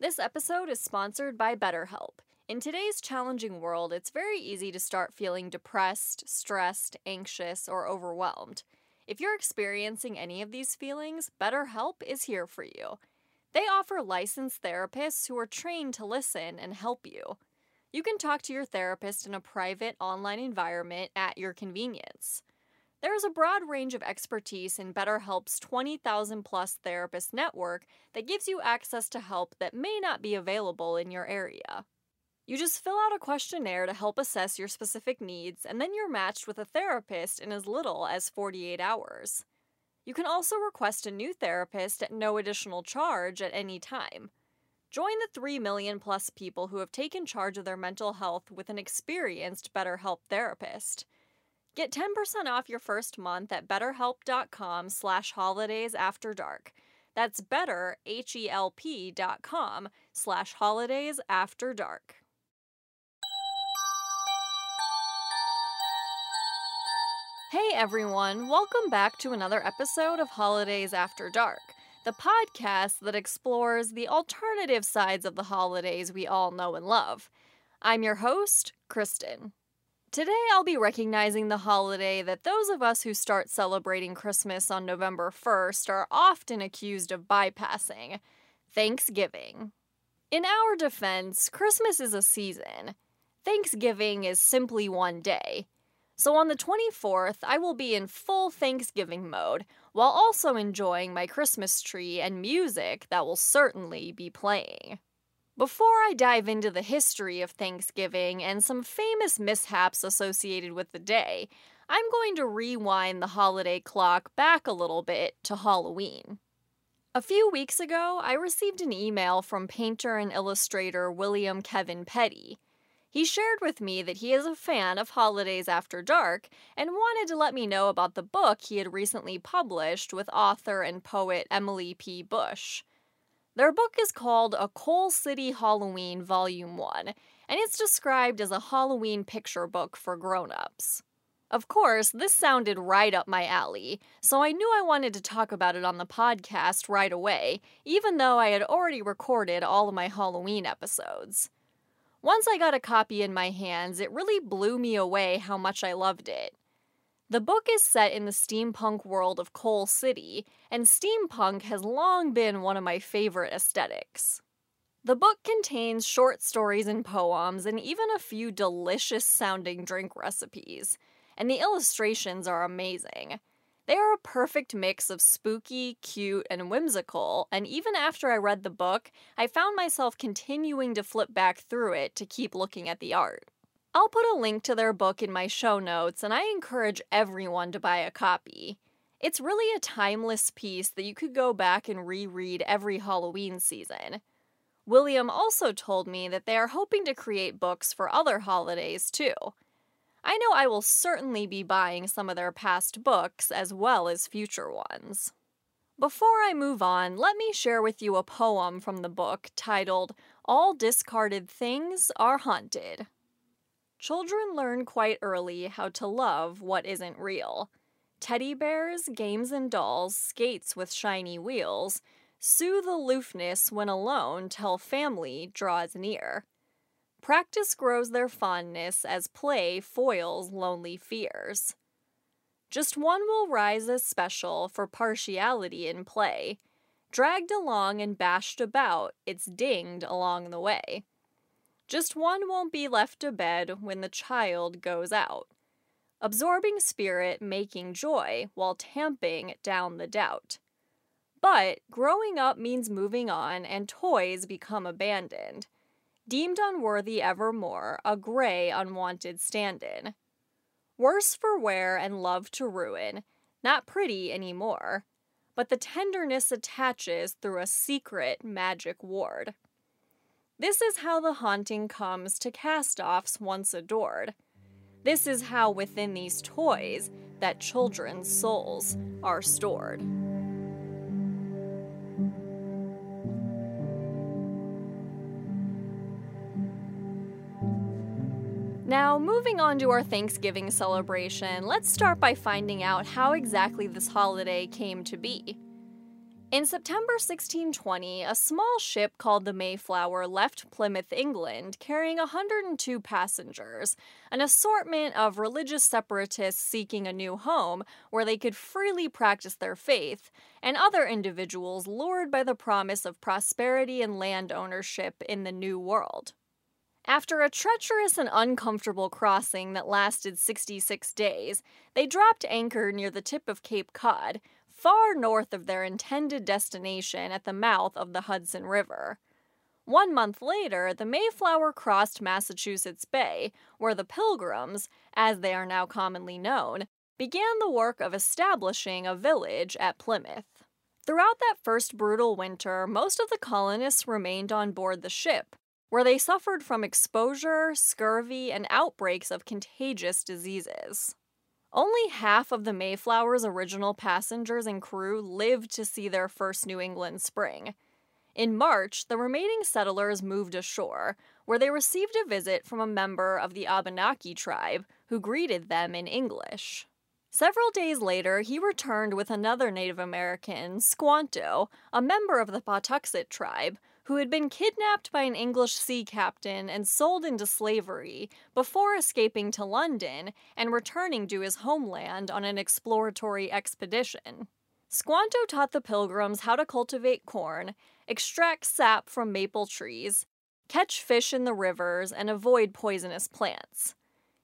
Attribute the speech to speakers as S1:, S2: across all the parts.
S1: This episode is sponsored by BetterHelp. In today's challenging world, it's very easy to start feeling depressed, stressed, anxious, or overwhelmed. If you're experiencing any of these feelings, BetterHelp is here for you. They offer licensed therapists who are trained to listen and help you. You can talk to your therapist in a private online environment at your convenience. There is a broad range of expertise in BetterHelp's 20,000 plus therapist network that gives you access to help that may not be available in your area. You just fill out a questionnaire to help assess your specific needs, and then you're matched with a therapist in as little as 48 hours. You can also request a new therapist at no additional charge at any time. Join the 3 million plus people who have taken charge of their mental health with an experienced BetterHelp therapist. Get 10% off your first month at betterhelp.com slash holidays after dark. That's better, H-E-L-P dot com slash holidays after dark. Hey everyone, welcome back to another episode of Holidays After Dark, the podcast that explores the alternative sides of the holidays we all know and love. I'm your host, Kristin. Today, I'll be recognizing the holiday that those of us who start celebrating Christmas on November 1st are often accused of bypassing Thanksgiving. In our defense, Christmas is a season. Thanksgiving is simply one day. So on the 24th, I will be in full Thanksgiving mode while also enjoying my Christmas tree and music that will certainly be playing. Before I dive into the history of Thanksgiving and some famous mishaps associated with the day, I'm going to rewind the holiday clock back a little bit to Halloween. A few weeks ago, I received an email from painter and illustrator William Kevin Petty. He shared with me that he is a fan of Holidays After Dark and wanted to let me know about the book he had recently published with author and poet Emily P. Bush. Their book is called A Coal City Halloween Volume 1, and it's described as a Halloween picture book for grown-ups. Of course, this sounded right up my alley, so I knew I wanted to talk about it on the podcast right away, even though I had already recorded all of my Halloween episodes. Once I got a copy in my hands, it really blew me away how much I loved it. The book is set in the steampunk world of Coal City, and steampunk has long been one of my favorite aesthetics. The book contains short stories and poems, and even a few delicious sounding drink recipes, and the illustrations are amazing. They are a perfect mix of spooky, cute, and whimsical, and even after I read the book, I found myself continuing to flip back through it to keep looking at the art. I'll put a link to their book in my show notes, and I encourage everyone to buy a copy. It's really a timeless piece that you could go back and reread every Halloween season. William also told me that they are hoping to create books for other holidays too. I know I will certainly be buying some of their past books as well as future ones. Before I move on, let me share with you a poem from the book titled All Discarded Things Are Haunted. Children learn quite early how to love what isn't real. Teddy bears, games and dolls, skates with shiny wheels, soothe aloofness when alone till family draws near. Practice grows their fondness as play foils lonely fears. Just one will rise as special for partiality in play. Dragged along and bashed about, it's dinged along the way. Just one won't be left abed when the child goes out. Absorbing spirit, making joy, while tamping down the doubt. But growing up means moving on, and toys become abandoned deemed unworthy evermore, a gray, unwanted stand in. Worse for wear and love to ruin, not pretty anymore, but the tenderness attaches through a secret magic ward. This is how the haunting comes to cast offs once adored. This is how within these toys that children's souls are stored. Now, moving on to our Thanksgiving celebration, let's start by finding out how exactly this holiday came to be. In September 1620, a small ship called the Mayflower left Plymouth, England, carrying 102 passengers, an assortment of religious separatists seeking a new home where they could freely practice their faith, and other individuals lured by the promise of prosperity and land ownership in the New World. After a treacherous and uncomfortable crossing that lasted 66 days, they dropped anchor near the tip of Cape Cod, far north of their intended destination at the mouth of the Hudson River. One month later, the Mayflower crossed Massachusetts Bay, where the Pilgrims, as they are now commonly known, began the work of establishing a village at Plymouth. Throughout that first brutal winter, most of the colonists remained on board the ship, where they suffered from exposure, scurvy, and outbreaks of contagious diseases. Only half of the Mayflower's original passengers and crew lived to see their first New England spring. In March, the remaining settlers moved ashore, where they received a visit from a member of the Abenaki tribe who greeted them in English. Several days later, he returned with another Native American, Squanto, a member of the Patuxet tribe, who had been kidnapped by an English sea captain and sold into slavery before escaping to London and returning to his homeland on an exploratory expedition. Squanto taught the pilgrims how to cultivate corn, extract sap from maple trees, catch fish in the rivers, and avoid poisonous plants.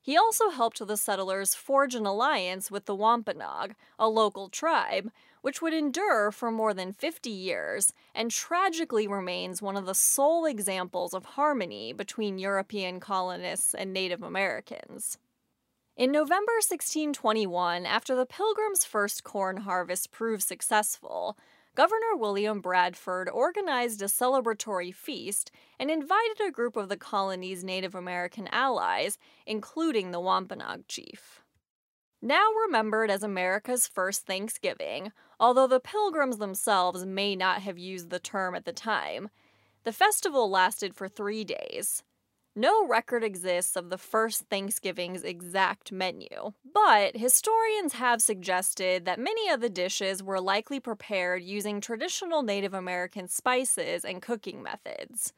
S1: He also helped the settlers forge an alliance with the Wampanoag, a local tribe, which would endure for more than 50 years and tragically remains one of the sole examples of harmony between European colonists and Native Americans. In November 1621, after the Pilgrims' first corn harvest proved successful, Governor William Bradford organized a celebratory feast and invited a group of the colony's Native American allies, including the Wampanoag chief. Now remembered as America's first Thanksgiving, although the Pilgrims themselves may not have used the term at the time, the festival lasted for three days. No record exists of the first Thanksgiving's exact menu, but historians have suggested that many of the dishes were likely prepared using traditional Native American spices and cooking methods.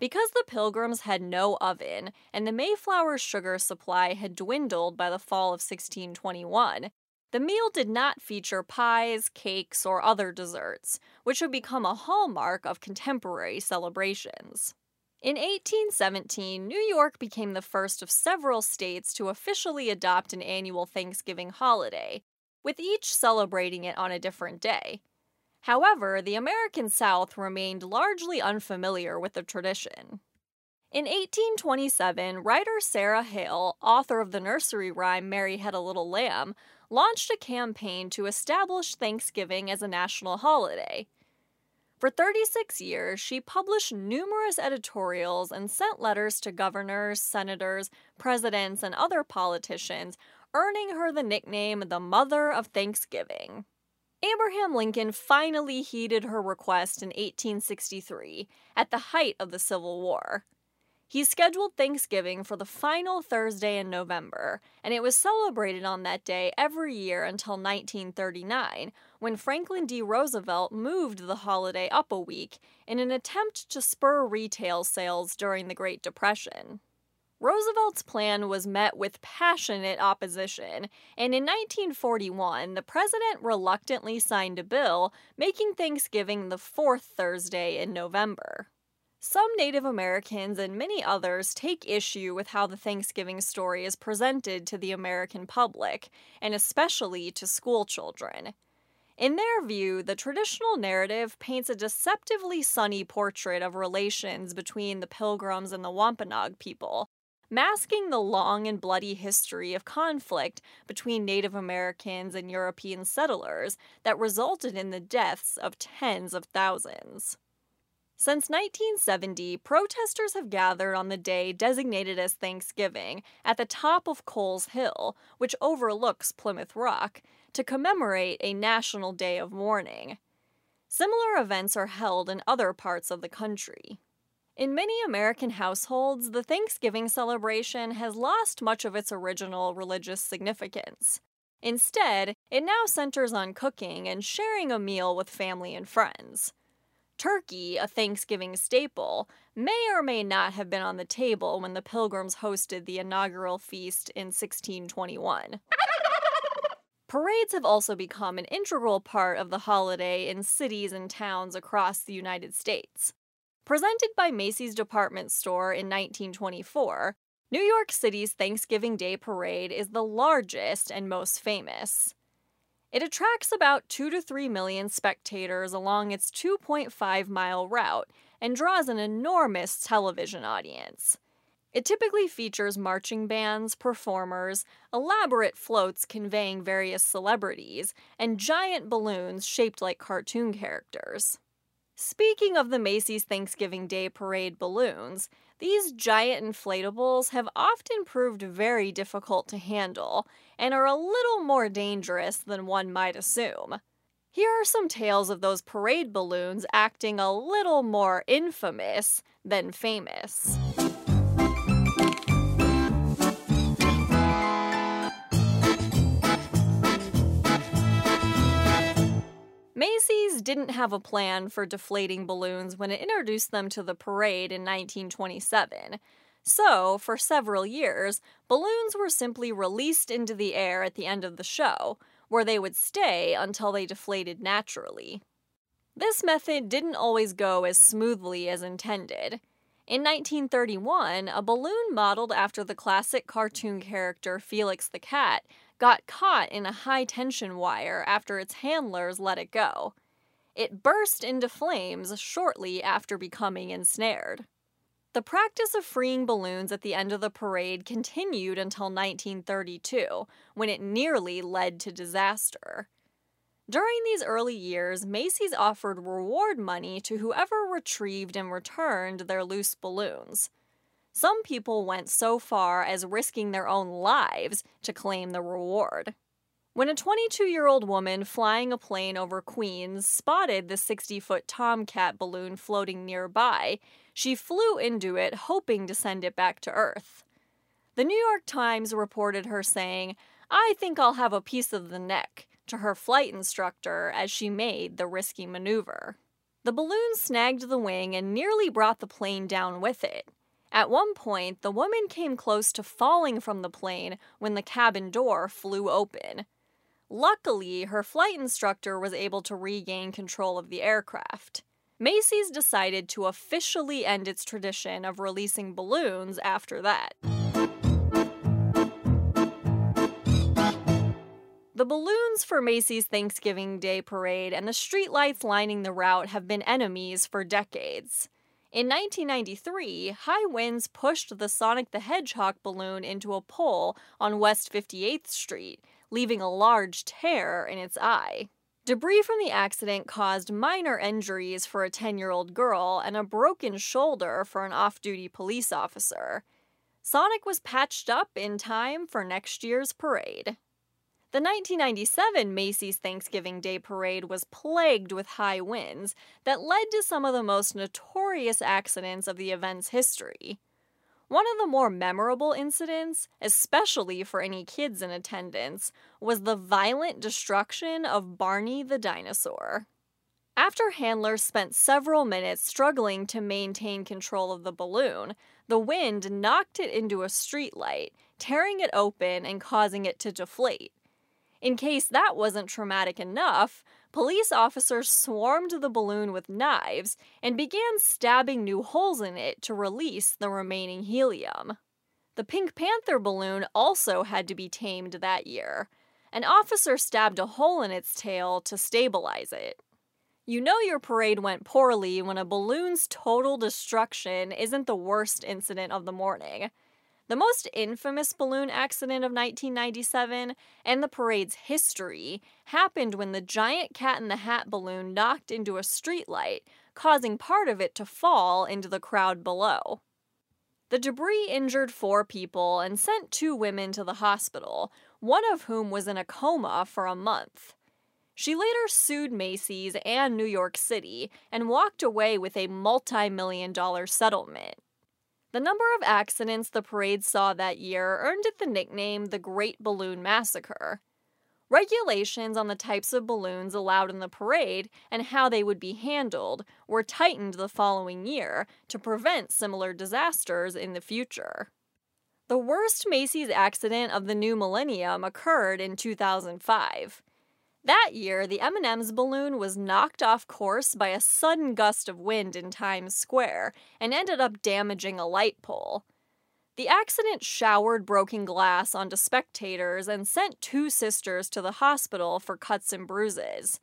S1: Because the Pilgrims had no oven and the Mayflower's sugar supply had dwindled by the fall of 1621, the meal did not feature pies, cakes, or other desserts, which would become a hallmark of contemporary celebrations. In 1817, New York became the first of several states to officially adopt an annual Thanksgiving holiday, with each celebrating it on a different day. However, the American South remained largely unfamiliar with the tradition. In 1827, writer Sarah Hale, author of the nursery rhyme Mary Had a Little Lamb, launched a campaign to establish Thanksgiving as a national holiday. For 36 years, she published numerous editorials and sent letters to governors, senators, presidents, and other politicians, earning her the nickname the Mother of Thanksgiving. Abraham Lincoln finally heeded her request in 1863, at the height of the Civil War. He scheduled Thanksgiving for the final Thursday in November, and it was celebrated on that day every year until 1939, when Franklin D. Roosevelt moved the holiday up a week in an attempt to spur retail sales during the Great Depression. Roosevelt's plan was met with passionate opposition, and in 1941, the president reluctantly signed a bill making Thanksgiving the fourth Thursday in November. Some Native Americans and many others take issue with how the Thanksgiving story is presented to the American public, and especially to school children. In their view, the traditional narrative paints a deceptively sunny portrait of relations between the Pilgrims and the Wampanoag people, masking the long and bloody history of conflict between Native Americans and European settlers that resulted in the deaths of tens of thousands. Since 1970, protesters have gathered on the day designated as Thanksgiving at the top of Coles Hill, which overlooks Plymouth Rock, to commemorate a national day of mourning. Similar events are held in other parts of the country. In many American households, the Thanksgiving celebration has lost much of its original religious significance. Instead, it now centers on cooking and sharing a meal with family and friends. Turkey, a Thanksgiving staple, may or may not have been on the table when the Pilgrims hosted the inaugural feast in 1621. Parades have also become an integral part of the holiday in cities and towns across the United States. Presented by Macy's department store in 1924, New York City's Thanksgiving Day Parade is the largest and most famous. It attracts about 2 to 3 million spectators along its 2.5 mile route and draws an enormous television audience. It typically features marching bands, performers, elaborate floats conveying various celebrities, and giant balloons shaped like cartoon characters. Speaking of the Macy's Thanksgiving Day Parade balloons, these giant inflatables have often proved very difficult to handle and are a little more dangerous than one might assume. Here are some tales of those parade balloons acting a little more infamous than famous. Macy's didn't have a plan for deflating balloons when it introduced them to the parade in 1927. So, for several years, balloons were simply released into the air at the end of the show, where they would stay until they deflated naturally. This method didn't always go as smoothly as intended. In 1931, a balloon modeled after the classic cartoon character Felix the Cat got caught in a high tension wire after its handlers let it go. It burst into flames shortly after becoming ensnared. The practice of freeing balloons at the end of the parade continued until 1932, when it nearly led to disaster. During these early years, Macy's offered reward money to whoever retrieved and returned their loose balloons. Some people went so far as risking their own lives to claim the reward. When a 22 year old woman flying a plane over Queens spotted the 60 foot Tomcat balloon floating nearby, she flew into it hoping to send it back to Earth. The New York Times reported her saying, I think I'll have a piece of the neck, to her flight instructor as she made the risky maneuver. The balloon snagged the wing and nearly brought the plane down with it. At one point, the woman came close to falling from the plane when the cabin door flew open. Luckily, her flight instructor was able to regain control of the aircraft. Macy's decided to officially end its tradition of releasing balloons after that. The balloons for Macy's Thanksgiving Day Parade and the streetlights lining the route have been enemies for decades. In 1993, high winds pushed the Sonic the Hedgehog balloon into a pole on West 58th Street, leaving a large tear in its eye. Debris from the accident caused minor injuries for a 10 year old girl and a broken shoulder for an off duty police officer. Sonic was patched up in time for next year's parade. The 1997 Macy's Thanksgiving Day Parade was plagued with high winds that led to some of the most notorious accidents of the event's history. One of the more memorable incidents, especially for any kids in attendance, was the violent destruction of Barney the dinosaur. After handlers spent several minutes struggling to maintain control of the balloon, the wind knocked it into a streetlight, tearing it open and causing it to deflate. In case that wasn't traumatic enough, police officers swarmed the balloon with knives and began stabbing new holes in it to release the remaining helium. The Pink Panther balloon also had to be tamed that year. An officer stabbed a hole in its tail to stabilize it. You know your parade went poorly when a balloon's total destruction isn't the worst incident of the morning. The most infamous balloon accident of 1997 and the parade's history happened when the giant cat in the hat balloon knocked into a streetlight, causing part of it to fall into the crowd below. The debris injured four people and sent two women to the hospital, one of whom was in a coma for a month. She later sued Macy's and New York City and walked away with a multi million dollar settlement. The number of accidents the parade saw that year earned it the nickname the Great Balloon Massacre. Regulations on the types of balloons allowed in the parade and how they would be handled were tightened the following year to prevent similar disasters in the future. The worst Macy's accident of the new millennium occurred in 2005. That year, the M&M's balloon was knocked off course by a sudden gust of wind in Times Square and ended up damaging a light pole. The accident showered broken glass onto spectators and sent two sisters to the hospital for cuts and bruises.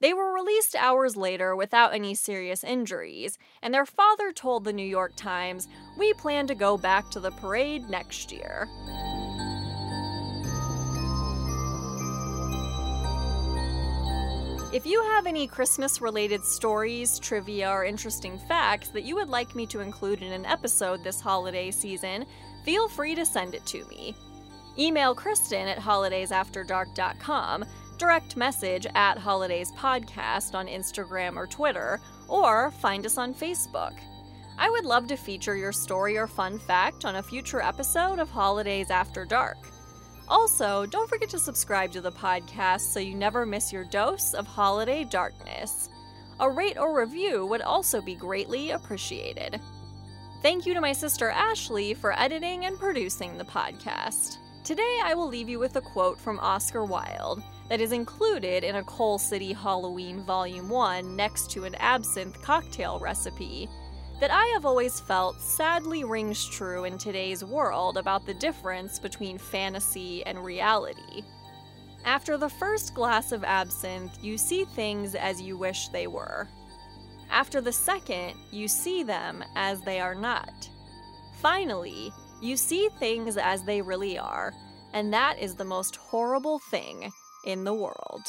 S1: They were released hours later without any serious injuries, and their father told the New York Times, We plan to go back to the parade next year. If you have any Christmas related stories, trivia, or interesting facts that you would like me to include in an episode this holiday season, feel free to send it to me. Email kristin at holidaysafterdark.com, direct message at holidayspodcast on Instagram or Twitter, or find us on Facebook. I would love to feature your story or fun fact on a future episode of Holidays After Dark. Also, don't forget to subscribe to the podcast so you never miss your dose of holiday darkness. A rate or review would also be greatly appreciated. Thank you to my sister Ashley for editing and producing the podcast. Today, I will leave you with a quote from Oscar Wilde that is included in a Coal City Halloween Volume 1 next to an absinthe cocktail recipe that I have always felt sadly rings true in today's world about the difference between fantasy and reality. After the first glass of absinthe, you see things as you wish they were. After the second, you see them as they are not. Finally, you see things as they really are, and that is the most horrible thing in the world.